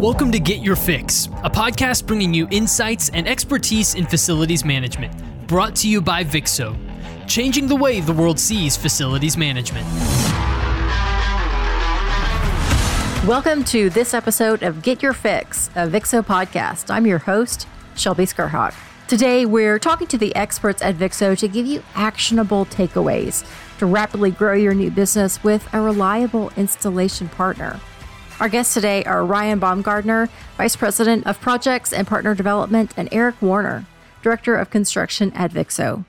Welcome to Get Your Fix, a podcast bringing you insights and expertise in facilities management, brought to you by Vixxo, changing the way the world sees facilities management. Welcome to this episode of Get Your Fix, a Vixxo podcast. I'm your host, Shelby Skrhak. Today, we're talking to the experts at Vixxo to give you actionable takeaways to rapidly grow your new business with a reliable installation partner. Our guests today are Ryan Baumgartner, Vice President of Projects and Partner Development, and Eric Warner, Director of Construction at Vixxo.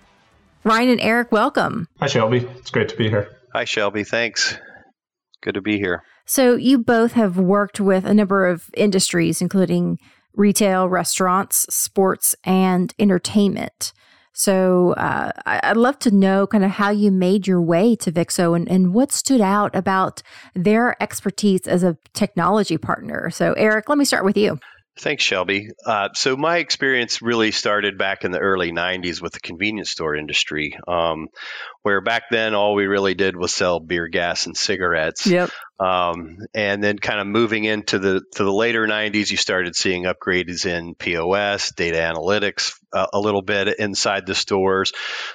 Ryan and Eric, welcome. Hi, Shelby. It's great to be here. Hi, Shelby. Thanks. Good to be here. So, you both have worked with a number of industries, including retail, restaurants, sports, and entertainment. So uh, I'd love to know kind of how you made your way to Vixxo and, and what stood out about their expertise as a technology partner. So, Eric, let me start with you. Thanks, Shelby. Uh, so my experience really started back in the early '90s with the convenience store industry, um, where back then all we really did was sell beer, gas, and cigarettes. Yep. Um, and then, kind of moving into the to the later '90s, you started seeing upgrades in POS, data analytics, uh, a little bit inside the stores.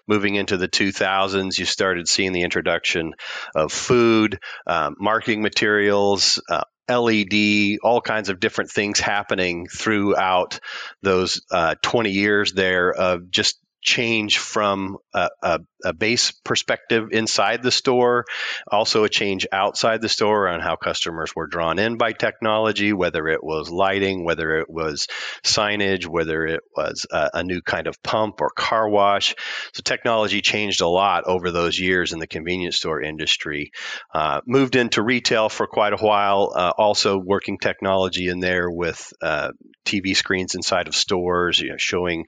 Moving into the 2000s, you started seeing the introduction of food, um, marketing materials, uh, LED, all kinds of different things happening throughout those uh, 20 years there of just change from a, a, a, base perspective inside the store, also a change outside the store on how customers were drawn in by technology, whether it was lighting, whether it was signage, whether it was a, a new kind of pump or car wash. So technology changed a lot over those years in the convenience store industry. Uh, moved into retail for quite a while, uh, also working technology in there with uh, TV screens inside of stores, you know, showing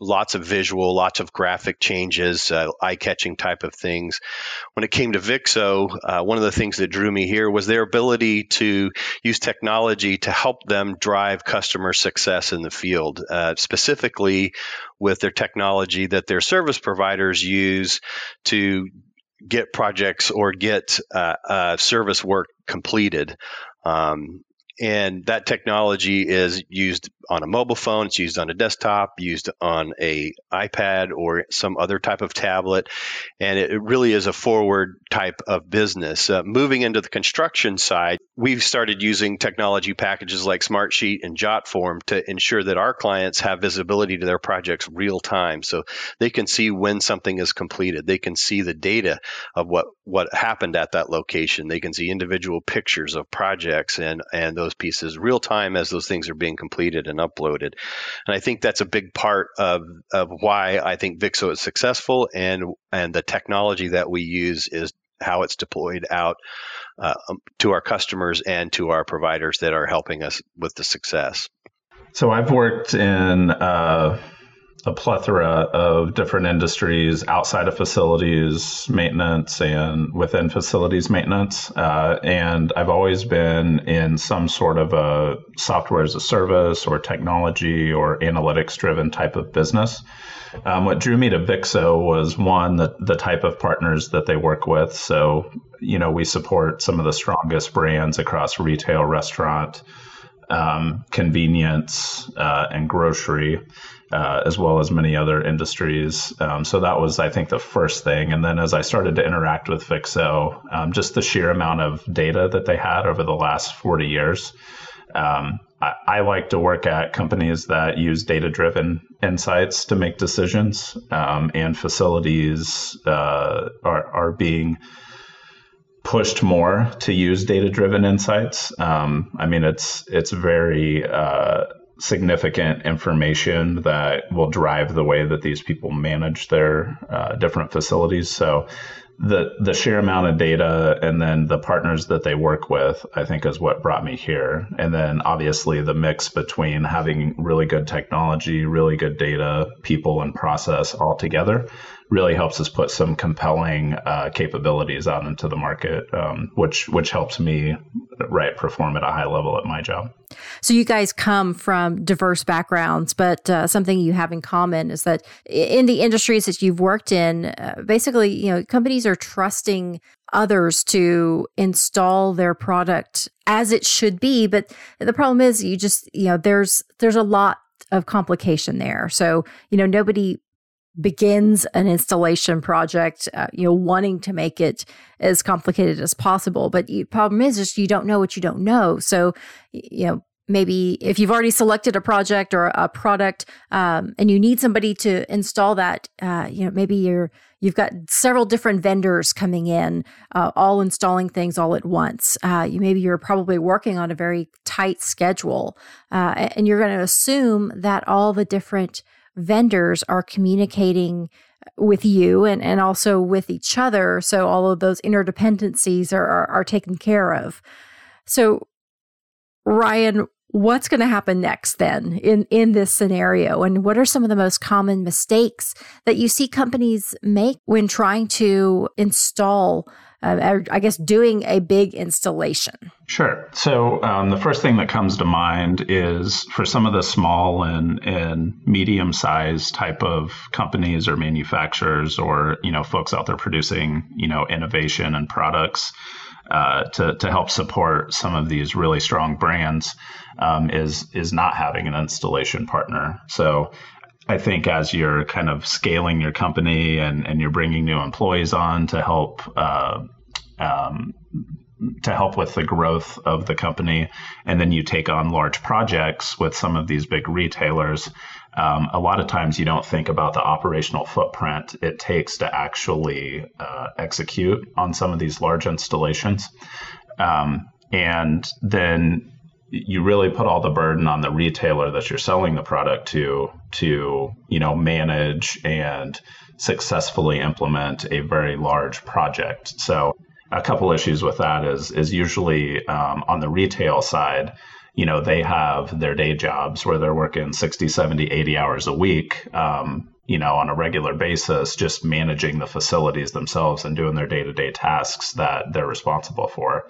lots of visual, lots of graphic changes, uh, eye-catching type of things. When it came to Vixxo, uh, one of the things that drew me here was their ability to use technology to help them drive customer success in the field, uh, specifically with their technology that their service providers use to get projects or get uh, uh, service work completed. Um, and that technology is used on a mobile phone it's used on a desktop used on a ipad or some other type of tablet. And it really is a forward type of business. Uh, moving into the construction side we've started using technology packages like smartsheet and jotform to ensure that our clients have visibility to their projects real time. So they can see when something is completed. They can see the data of what what happened at that location. They can see individual pictures of projects and and those pieces real time as those things are being completed and uploaded. And I think that's a big part of, of why I think Vixxo is successful and and the technology that we use is how it's deployed out uh, um, to our customers and to our providers that are helping us with the success. So I've worked in uh, a plethora of different industries outside of facilities maintenance and within facilities maintenance. Uh, and I've always been in some sort of a software as a service or technology or analytics driven type of business. Um, what drew me to Vixxo was one, the, the type of partners that they work with. So, you know, we support some of the strongest brands across retail, restaurant, um, convenience, uh, and grocery uh, as well as many other industries. Um, so that was, I think, the first thing. And then as I started to interact with Vixxo, um, just the sheer amount of data that they had over the last 40 years. Um, I, I, like to work at companies that use data driven insights to make decisions, um, and facilities uh, are, are being pushed more to use data driven insights. Um, I mean, it's it's very uh, significant information that will drive the way that these people manage their uh, different facilities. So the the sheer amount of data and then the partners that they work with, I think, is what brought me here. And then obviously the mix between having really good technology, really good data, people, and process all together really helps us put some compelling uh, capabilities out into the market, um, which which helps me right perform at a high level at my job. So you guys come from diverse backgrounds, but uh, something you have in common is that in the industries that you've worked in, uh, basically, you know, companies are trusting others to install their product as it should be but the problem is you just you know there's there's a lot of complication there so you know nobody begins an installation project uh, you know wanting to make it as complicated as possible. But the problem is just you don't know what you don't know. So you know maybe if you've already selected a project or a product um, and you need somebody to install that uh, you know maybe you're you've got several different vendors coming in uh, all installing things all at once. Uh, you maybe you're probably working on a very tight schedule uh, and you're going to assume that all the different vendors are communicating with you and, and also with each other. So all of those interdependencies are, are, are taken care of. So ryan what's going to happen next then in in this scenario and what are some of the most common mistakes that you see companies make when trying to install uh, I guess doing a big installation? Sure. So um, the first thing that comes to mind is for some of the small and, and medium sized type of companies or manufacturers or you know folks out there producing you know innovation and products uh, to to help support some of these really strong brands um, is is not having an installation partner. So I think as you're kind of scaling your company and, and you're bringing new employees on to help uh, um, to help with the growth of the company, and then you take on large projects with some of these big retailers. Um, a lot of times you don't think about the operational footprint it takes to actually uh, execute on some of these large installations. Um, and then you really put all the burden on the retailer that you're selling the product to to you know manage and successfully implement a very large project so a couple issues with that is is usually um, on the retail side you know they have their day jobs where they're working 60 70 80 hours a week um, you know on a regular basis just managing the facilities themselves and doing their day-to-day tasks that they're responsible for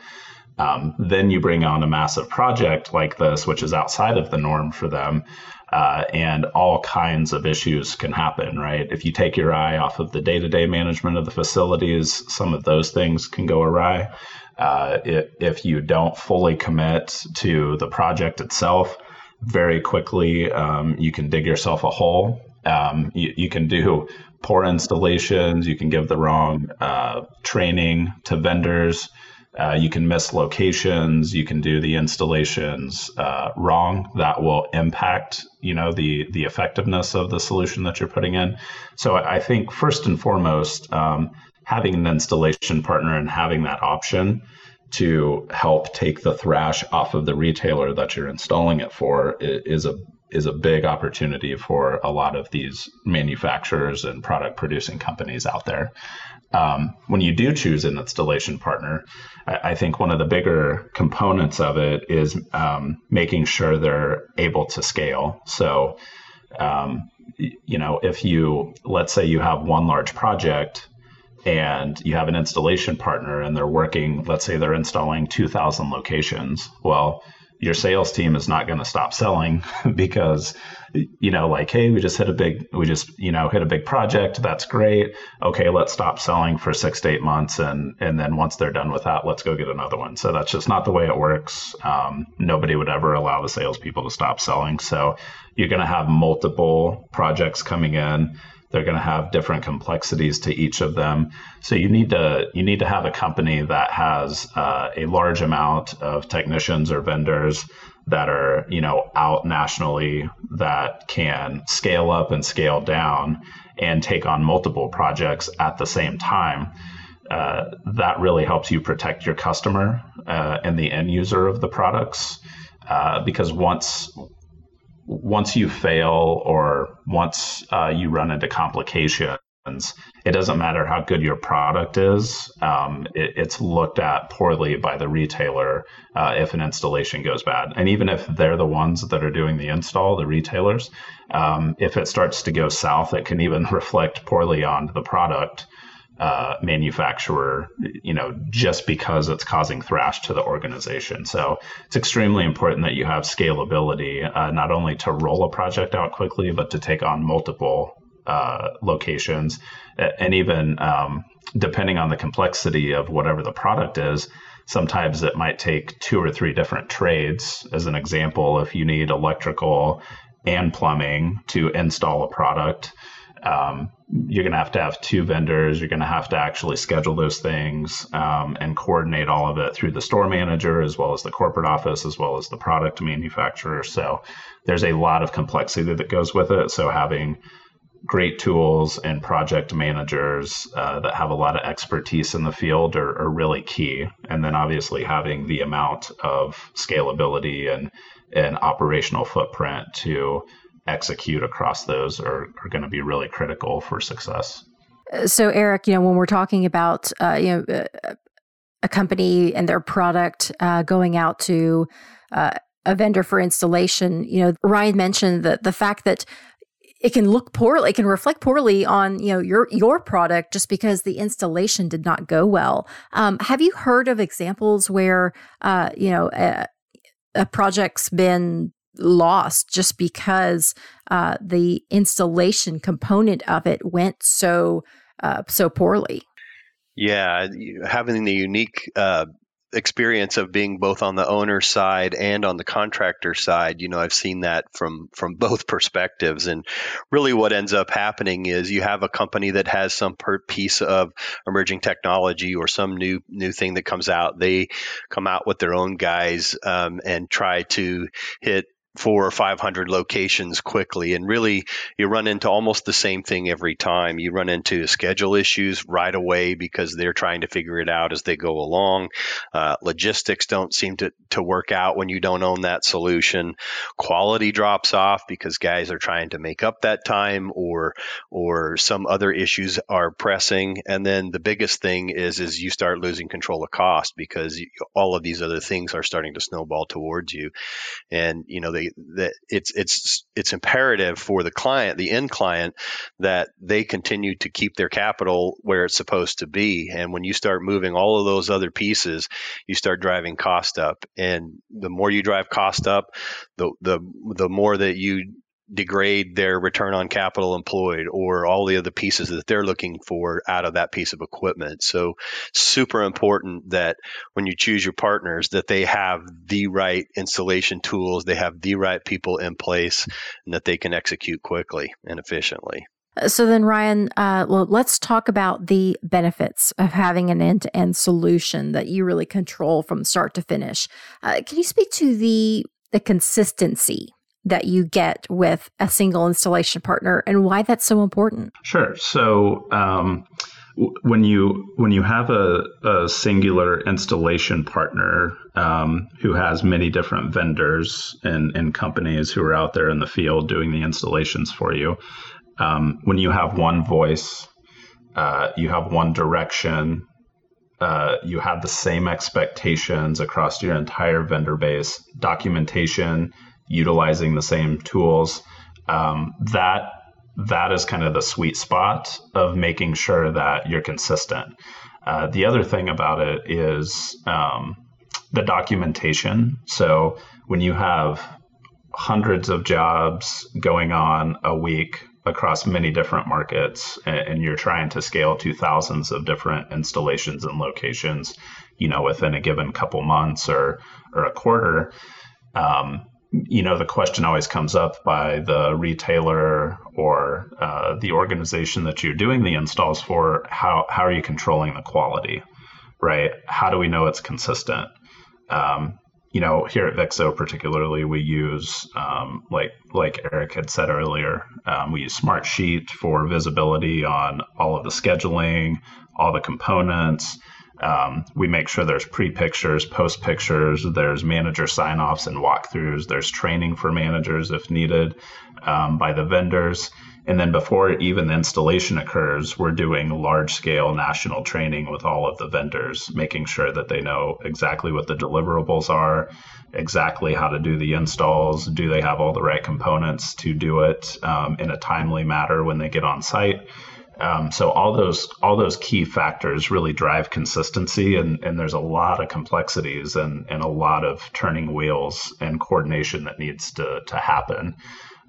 um, then you bring on a massive project like this, which is outside of the norm for them, uh, and all kinds of issues can happen, right? If you take your eye off of the day to day management of the facilities, some of those things can go awry. Uh, if, if you don't fully commit to the project itself, very quickly um, you can dig yourself a hole. Um, you, you, can do poor installations, you can give the wrong uh, training to vendors. Uh, you can miss locations. You can do the installations uh, wrong. That will impact, you know, the the effectiveness of the solution that you're putting in. So I think first and foremost, um, having an installation partner and having that option to help take the thrash off of the retailer that you're installing it for is a is a big opportunity for a lot of these manufacturers and product producing companies out there um, when you do choose an installation partner, I, I, think one of the bigger components of it is um, making sure they're able to scale. So, um, you know, if you, let's say you have one large project and you have an installation partner and they're working, let's say they're installing 2,000 locations. Well, your sales team is not going to stop selling because you know like hey we just hit a big we just you know hit a big project that's great. Okay let's stop selling for six to eight months and and then once they're done with that let's go get another one. So that's just not the way it works. Um, nobody would ever allow the salespeople to stop selling. So you're going to have multiple projects coming in they're going to have different complexities to each of them. So you need to you need to have a company that has uh, a large amount of technicians or vendors that are you know out nationally that can scale up and scale down and take on multiple projects at the same time. Uh, that really helps you protect your customer uh, and the end user of the products. Uh, because once once you fail or once uh, you run into complications, it doesn't matter how good your product is. Um, it, it's looked at poorly by the retailer uh, if an installation goes bad. And even if they're the ones that are doing the install, the retailers, um, if it starts to go south, it can even reflect poorly on the product uh, manufacturer, you know, just because it's causing thrash to the organization. So it's extremely important that you have scalability, uh, not only to roll a project out quickly, but to take on multiple uh, locations and even um, depending on the complexity of whatever the product is, sometimes it might take two or three different trades. As an example, if you need electrical and plumbing to install a product, um, you're going to have to have two vendors. You're going to have to actually schedule those things um, and coordinate all of it through the store manager, as well as the corporate office, as well as the product manufacturer. So there's a lot of complexity that goes with it. So having great tools and project managers uh, that have a lot of expertise in the field are, are, really key. And then obviously having the amount of scalability and, and operational footprint to execute across those are, are going to be really critical for success. So, Eric, you know, when we're talking about, uh, you know, a company and their product uh, going out to uh, a vendor for installation, you know, Ryan mentioned that the fact that it can look poorly, it can reflect poorly on you know your your product just because the installation did not go well. Um, have you heard of examples where uh, you know a, a project's been lost just because uh, the installation component of it went so uh, so poorly. Yeah, having the unique uh, experience of being both on the owner side and on the contractor side you know i've seen that from from both perspectives and really what ends up happening is you have a company that has some piece of emerging technology or some new new thing that comes out they come out with their own guys um, and try to hit four or 500 locations quickly. And really, you run into almost the same thing every time. You run into schedule issues right away because they're trying to figure it out as they go along. Uh, logistics don't seem to, to work out when you don't own that solution. Quality drops off because guys are trying to make up that time or, or some other issues are pressing. And then the biggest thing is, is you start losing control of cost because all of these other things are starting to snowball towards you. And, you know, they that it's it's it's imperative for the client, the end client, that they continue to keep their capital where it's supposed to be. And when you start moving all of those other pieces, you start driving cost up. And the more you drive cost up, the the the more that you degrade their return on capital employed or all the other pieces that they're looking for out of that piece of equipment. So super important that when you choose your partners that they have the right installation tools, they have the right people in place and that they can execute quickly and efficiently. So then, Ryan, uh, well, let's talk about the benefits of having an end-to-end solution that you really control from start to finish. Uh, can you speak to the the consistency that you get with a single installation partner and why that's so important. Sure. So um, w- when you when you have a, a singular installation partner um, who has many different vendors and, and companies who are out there in the field doing the installations for you, um, when you have one voice, uh, you have one direction. Uh, you have the same expectations across your entire vendor base. Documentation utilizing the same tools. Um, that that is kind of the sweet spot of making sure that you're consistent. Uh, the other thing about it is um, the documentation. So when you have hundreds of jobs going on a week across many different markets and, you're trying to scale to thousands of different installations and locations you know within a given couple months or or a quarter um, you know, the question always comes up by the retailer or uh, the organization that you're doing the installs for. How how are you controlling the quality, right? How do we know it's consistent? Um, you know, here at Vixxo particularly, we use um, like like Eric had said earlier, um, we use Smartsheet for visibility on all of the scheduling, all the components. Um, we make sure there's pre pictures, post pictures, there's manager sign offs and walkthroughs, there's training for managers if needed um, by the vendors. And then before even the installation occurs, we're doing large scale national training with all of the vendors, making sure that they know exactly what the deliverables are, exactly how to do the installs, do they have all the right components to do it um, in a timely manner when they get on site. Um, so all those all those key factors really drive consistency, and, and there's a lot of complexities and, and a lot of turning wheels and coordination that needs to to happen.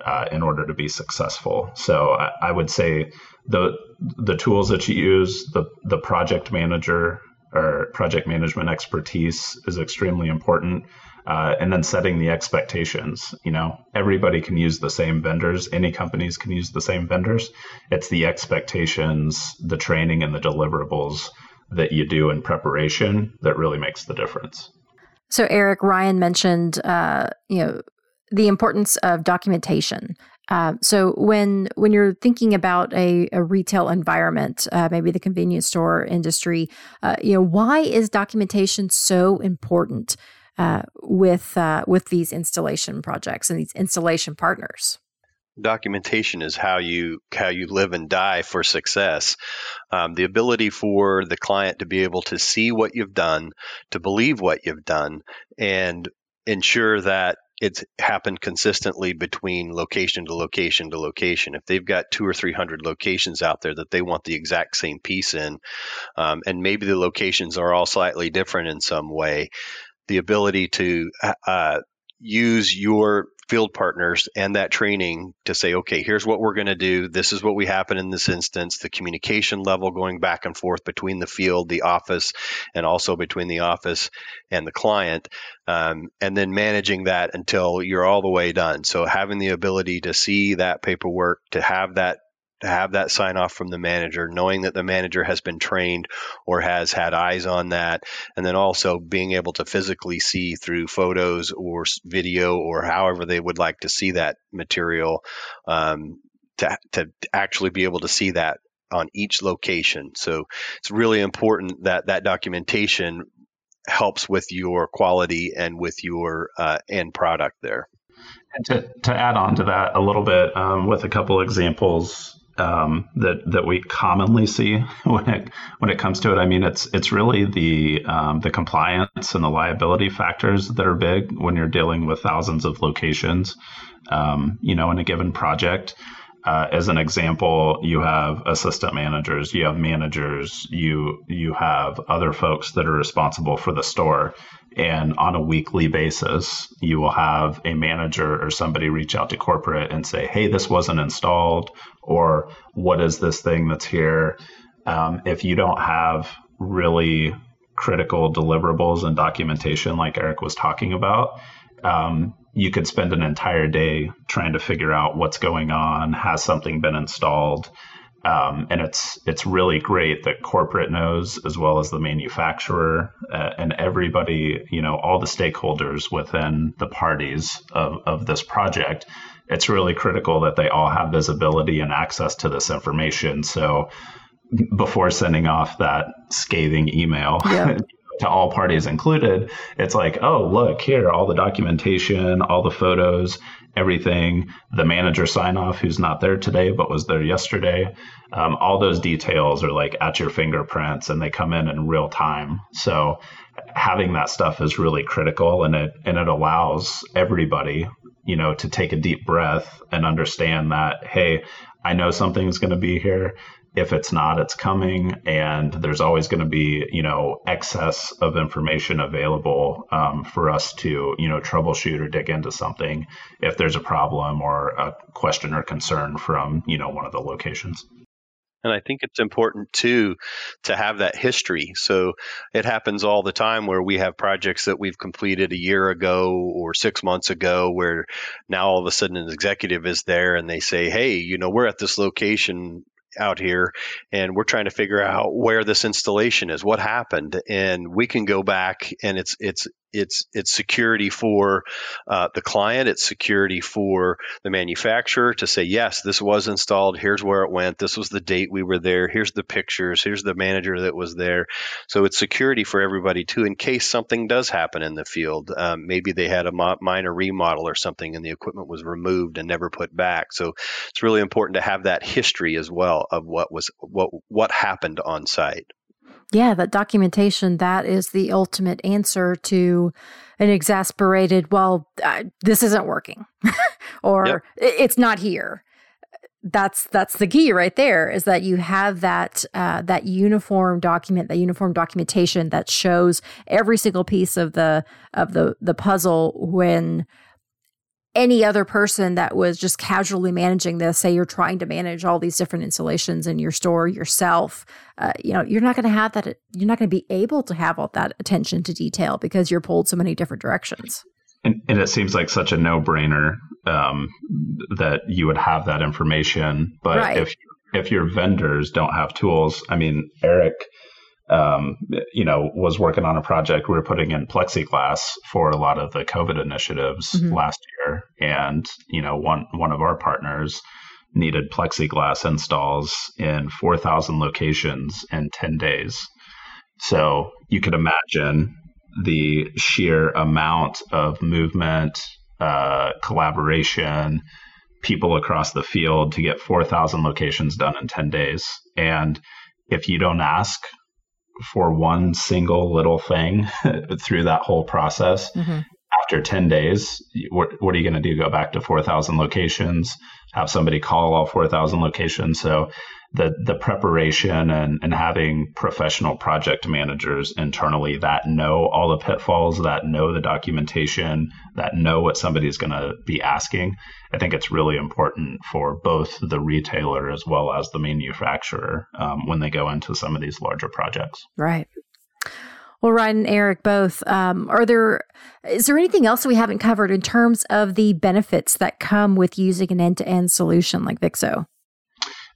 uh, in order to be successful. So I, I, would say the the tools that you use, the the project manager or project management expertise is extremely important. Uh, and then setting the expectations. You know, everybody can use the same vendors. Any companies can use the same vendors. It's the expectations, the training, and the deliverables that you do in preparation that really makes the difference. So, Eric Ryan mentioned, uh, you know, the importance of documentation. Uh, so when when you're thinking about a, a retail environment, uh, maybe the convenience store industry, uh, you know, why is documentation so important uh, with uh, with these installation projects and these installation partners? documentation is how you how you live and die for success. Um, the ability for the client to be able to see what you've done, to believe what you've done, and ensure that it's happened consistently between location to location to location. If they've got two or three hundred locations out there that they want the exact same piece in, um, and maybe the locations are all slightly different in some way, the ability to uh, use your field partners and that training to say, okay, here's what we're going to do. This is what we happen in this instance. The communication level going back and forth between the field, the office, and also between the office and the client, um, and then managing that until you're all the way done. So having the ability to see that paperwork, to have that to have that sign off from the manager, knowing that the manager has been trained or has had eyes on that, and then also being able to physically see through photos or video or however they would like to see that material um, to, to actually be able to see that on each location. So it's really important that that documentation helps with your quality and with your uh, end product there. And to, to add on to that a little bit um, with a couple examples um, that that we commonly see when it when it comes to it. I mean, it's it's really the um, the compliance and the liability factors that are big when you're dealing with thousands of locations. Um, you know, in a given project. Uh, as an example, you have assistant managers, you have managers, you you have other folks that are responsible for the store. And on a weekly basis, you will have a manager or somebody reach out to corporate and say, hey, this wasn't installed, or what is this thing that's here? Um, if you don't have really critical deliverables and documentation, like Eric was talking about, um, you could spend an entire day trying to figure out what's going on. Has something been installed? Um, and it's it's really great that corporate knows as well as the manufacturer uh, and everybody, you know, all the stakeholders within the parties of, of this project. It's really critical that they all have visibility and access to this information. So before sending off that scathing email, yeah. to all parties included, it's like, oh, look here, all the documentation, all the photos, everything, the manager sign off who's not there today but was there yesterday. Um, all those details are like at your fingerprints and they come in in real time. So having that stuff is really critical and it and it allows everybody you know to take a deep breath and understand that hey i know something's going to be here if it's not it's coming and there's always going to be you know excess of information available um, for us to you know troubleshoot or dig into something if there's a problem or a question or concern from you know one of the locations and I think it's important too to have that history. So it happens all the time where we have projects that we've completed a year ago or six months ago where now all of a sudden an executive is there and they say, Hey, you know, we're at this location out here and we're trying to figure out where this installation is what happened and we can go back and it's it's it's it's security for uh, the client it's security for the manufacturer to say yes this was installed here's where it went this was the date we were there here's the pictures here's the manager that was there. So it's security for everybody too in case something does happen in the field. Um, maybe they had a mo- minor remodel or something and the equipment was removed and never put back. So it's really important to have that history as well of what was what what happened on site yeah, that documentation, that is the ultimate answer to an exasperated, well, uh, this isn't working or yep. it's not here. That's that's the key right there is that you have that uh, that uniform document, that uniform documentation that shows every single piece of the of the the puzzle when any other person that was just casually managing this, say you're trying to manage all these different installations in your store yourself, uh, you know, you're not going to have that. You're not going to be able to have all that attention to detail because you're pulled so many different directions. And, and it seems like such a no-brainer um, that you would have that information. But right. if if your vendors don't have tools, I mean, Eric um, you know, was working on a project. We were putting in plexiglass for a lot of the COVID initiatives mm-hmm. last year, and you know, one one of our partners needed plexiglass installs in 4,000 locations in 10 days. So you could imagine the sheer amount of movement, uh, collaboration, people across the field to get 4,000 locations done in 10 days. And if you don't ask for one single little thing through that whole process. Mm-hmm. After 10 days, what, what are you going to do? Go back to 4,000 locations, have somebody call all 4,000 locations. So the the preparation and, and having professional project managers internally that know all the pitfalls, that know the documentation, that know what somebody's going to be asking. I think it's really important for both the retailer as well as the manufacturer um, when they go into some of these larger projects. Right. Well, Ryan and Eric, both, um, are there, is there anything else we haven't covered in terms of the benefits that come with using an end to end solution like Vixxo?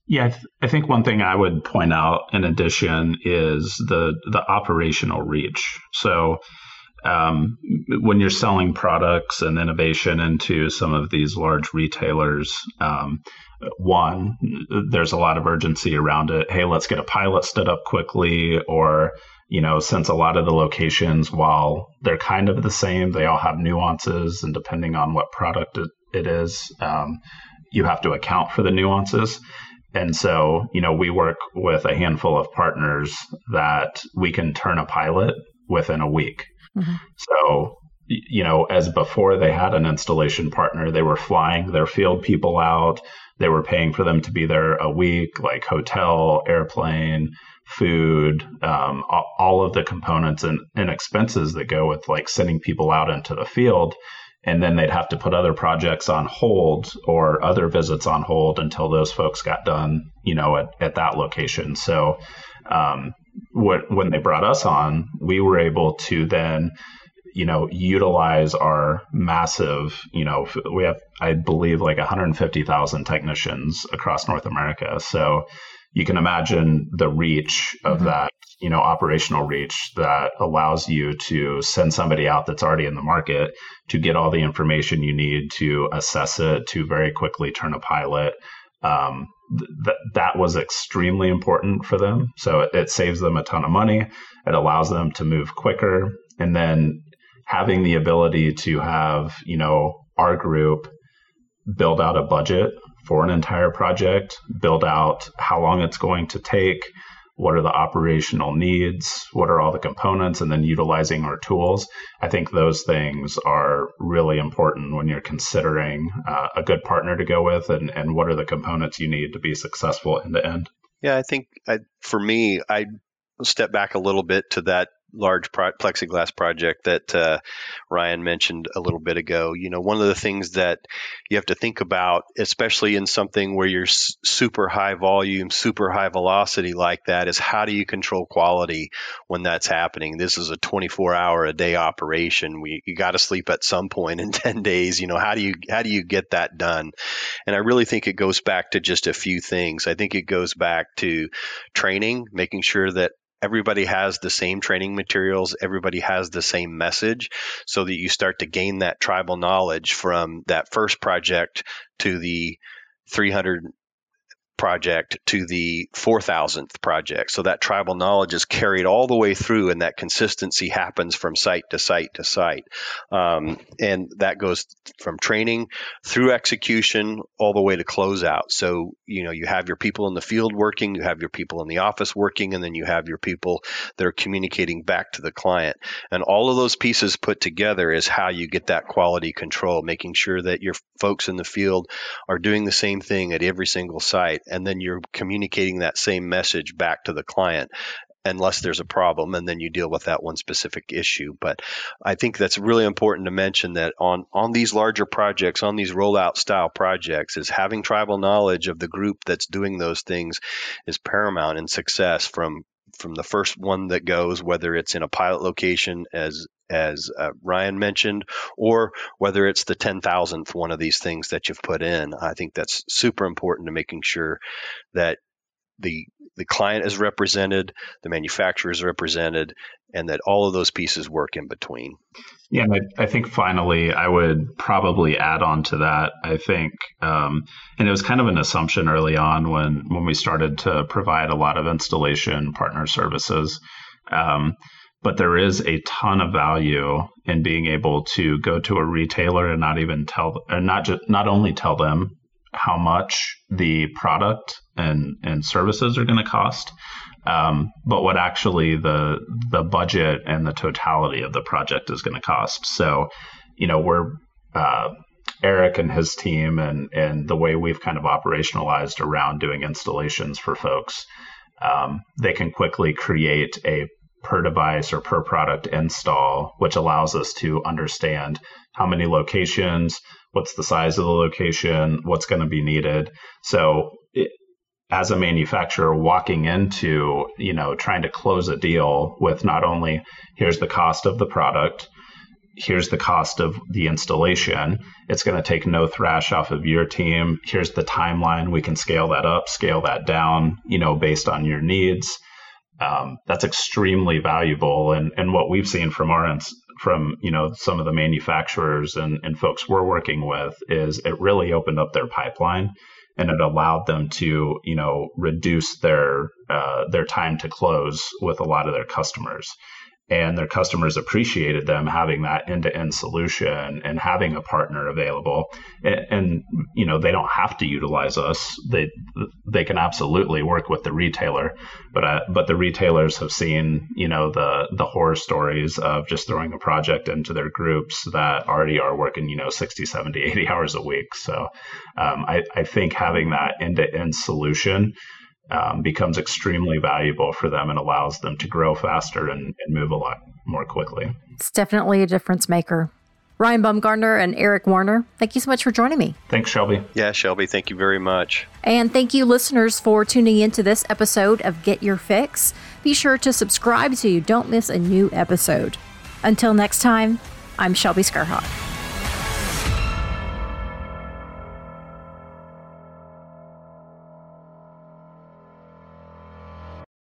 Yeah, I, th- I, think one thing I would point out in addition is the the operational reach. So um, when you're selling products and innovation into some of these large retailers, um, one, there's a lot of urgency around it. Hey, let's get a pilot stood up quickly, or you know, since a lot of the locations, while they're kind of the same, they all have nuances, and depending on what product it, it is, um, you have to account for the nuances. And so, you know, we work with a handful of partners that we can turn a pilot within a week. Mm-hmm. So, you know, as before they had an installation partner, they were flying their field people out. They were paying for them to be there a week, like hotel, airplane, food, um, all of the components and, and expenses that go with like sending people out into the field and then they'd have to put other projects on hold or other visits on hold until those folks got done, you know, at, at that location. So, um, what, when they brought us on, we were able to then, you know, utilize our massive, you know, we have, I believe, like 150,000 technicians across North America. So, you can imagine the reach of mm-hmm. that you know operational reach that allows you to send somebody out that's already in the market to get all the information you need to assess it to very quickly turn a pilot. Um, th- that was extremely important for them. So it, it saves them a ton of money. It allows them to move quicker. And then having the ability to have you know our group build out a budget for an entire project, build out how long it's going to take, what are the operational needs, what are all the components, and then utilizing our tools. I think those things are really important when you're considering uh, a good partner to go with and, and what are the components you need to be successful end to end. Yeah, I think I, for me, I step back a little bit to that large pro- plexiglass project that uh, Ryan mentioned a little bit ago. You know, one of the things that you have to think about, especially in something where you're s- super high volume, super high velocity like that, is how do you control quality when that's happening? This is a 24 hour a day operation. We you got to sleep at some point in 10 days. You know, how do you how do you get that done? And I really think it goes back to just a few things. I think it goes back to training, making sure that everybody has the same training materials, everybody has the same message, so that you start to gain that tribal knowledge from that first project to the 300 project to the 4000th project. So that tribal knowledge is carried all the way through, and that consistency happens from site to site to site. Um, and that goes from training through execution all the way to closeout. So, you know, you have your people in the field working, you have your people in the office working, and then you have your people that are communicating back to the client. And all of those pieces put together is how you get that quality control, making sure that your folks in the field are doing the same thing at every single site and then you're communicating that same message back to the client unless there's a problem and then you deal with that one specific issue. But i think that's really important to mention that on on these larger projects on these rollout style projects is having tribal knowledge of the group that's doing those things is paramount in success from from the first one that goes whether it's in a pilot location as as uh, Ryan mentioned, or whether it's the 10,000th one of these things that you've put in. I think that's super important to making sure that the the client is represented, the manufacturer is represented, and that all of those pieces work in between. Yeah, and I, I think finally I would probably add on to that. I think, um, and it was kind of an assumption early on when when we started to provide a lot of installation partner services. Um, but there is a ton of value in being able to go to a retailer and not even tell, and not just not only tell them how much the product and and services are going to cost, um, but what actually the the budget and the totality of the project is going to cost. So, you know, we're uh, Eric and his team and and the way we've kind of operationalized around doing installations for folks. Um, they can quickly create a per device or per product install, which allows us to understand how many locations, what's the size of the location, what's going to be needed. So as a manufacturer walking into, you know, trying to close a deal with not only here's the cost of the product, here's the cost of the installation. It's going to take no thrash off of your team. Here's the timeline. We can scale that up, scale that down, you know, based on your needs. Um, that's extremely valuable. And, and what we've seen from our from you know some of the manufacturers and, and folks we're working with is it really opened up their pipeline and it allowed them to you know reduce their uh, their time to close with a lot of their customers and their customers appreciated them having that end-to-end solution and having a partner available. And, and, you know they don't have to utilize us. They they can absolutely work with the retailer. But uh, but the retailers have seen you know the the horror stories of just throwing a project into their groups that already are working you know 60 70 80 hours a week. So um, I, I think having that end-to-end solution um, becomes extremely valuable for them and allows them to grow faster and, and move a lot more quickly. It's definitely a difference maker. Ryan Baumgartner and Eric Warner, thank you so much for joining me. Thanks, Shelby. Yeah, Shelby, thank you very much. And thank you, listeners, for tuning into this episode of Get Your Fix. Be sure to subscribe so you don't miss a new episode. Until next time, I'm Shelby Skrhak.